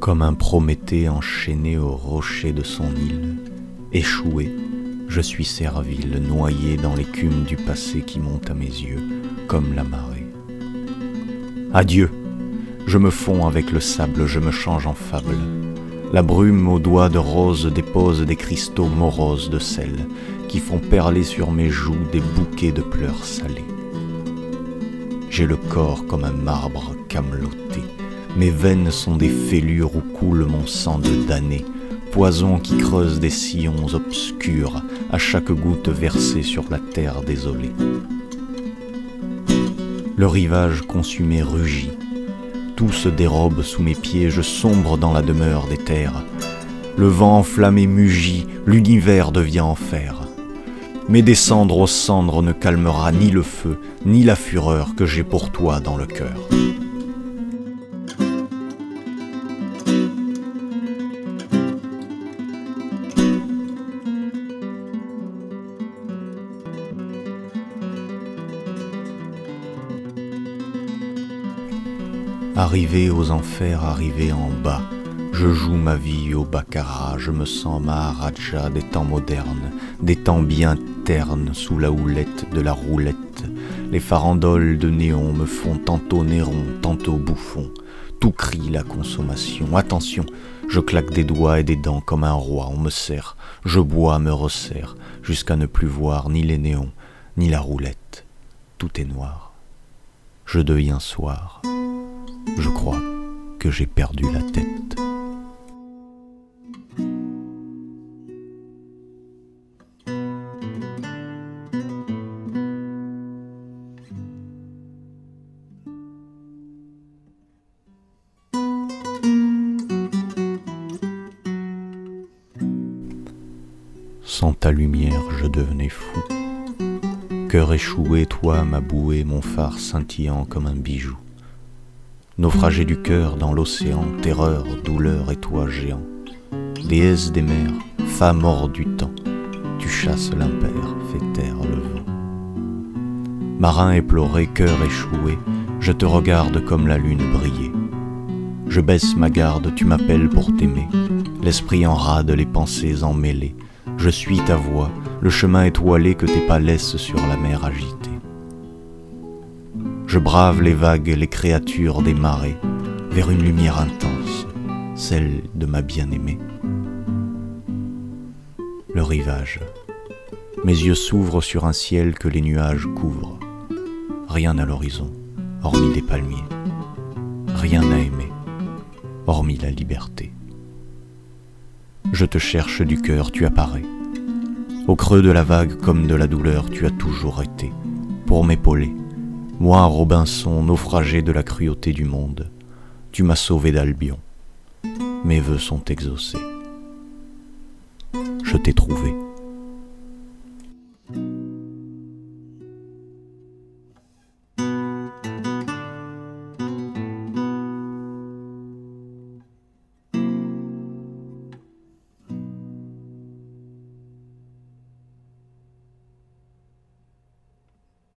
Comme un Prométhée enchaîné au rocher de son île, échoué, je suis servile, noyé dans l'écume du passé qui monte à mes yeux, comme la marée. Adieu, je me fonds avec le sable, je me change en fable. La brume aux doigts de rose dépose des cristaux moroses de sel qui font perler sur mes joues des bouquets de pleurs salées. J'ai le corps comme un marbre cameloté. Mes veines sont des fêlures où coule mon sang de damné, poison qui creuse des sillons obscurs à chaque goutte versée sur la terre désolée. Le rivage consumé rugit, tout se dérobe sous mes pieds, je sombre dans la demeure des terres. Le vent enflammé mugit, l'univers devient enfer. Mais descendre aux cendres ne calmera ni le feu, ni la fureur que j'ai pour toi dans le cœur. Arrivé aux enfers, arrivé en bas, je joue ma vie au baccarat, je me sens Maharaja des temps modernes, des temps bien ternes sous la houlette de la roulette. Les farandoles de néon me font tantôt néron, tantôt bouffon. Tout crie la consommation. Attention, je claque des doigts et des dents comme un roi, on me serre, je bois, me resserre, jusqu'à ne plus voir ni les néons, ni la roulette. Tout est noir. Je deviens soir. Je crois que j'ai perdu la tête. Sans ta lumière, je devenais fou. Cœur échoué, toi, ma bouée, mon phare scintillant comme un bijou. Naufragé du cœur dans l'océan, terreur, douleur et toi géant. Déesse des mers, femme hors du temps, tu chasses l'impair, fais taire le vent. Marin éploré, cœur échoué, je te regarde comme la lune briller. Je baisse ma garde, tu m'appelles pour t'aimer, l'esprit en rade, les pensées emmêlées. Je suis ta voix, le chemin étoilé que tes pas laissent sur la mer agitée. Je brave les vagues, les créatures des marées, vers une lumière intense, celle de ma bien-aimée. Le rivage. Mes yeux s'ouvrent sur un ciel que les nuages couvrent. Rien à l'horizon, hormis des palmiers. Rien à aimer, hormis la liberté. Je te cherche du cœur, tu apparais. Au creux de la vague comme de la douleur, tu as toujours été, pour m'épauler, moi, Robinson, naufragé de la cruauté du monde, tu m'as sauvé d'Albion. Mes voeux sont exaucés. Je t'ai trouvé.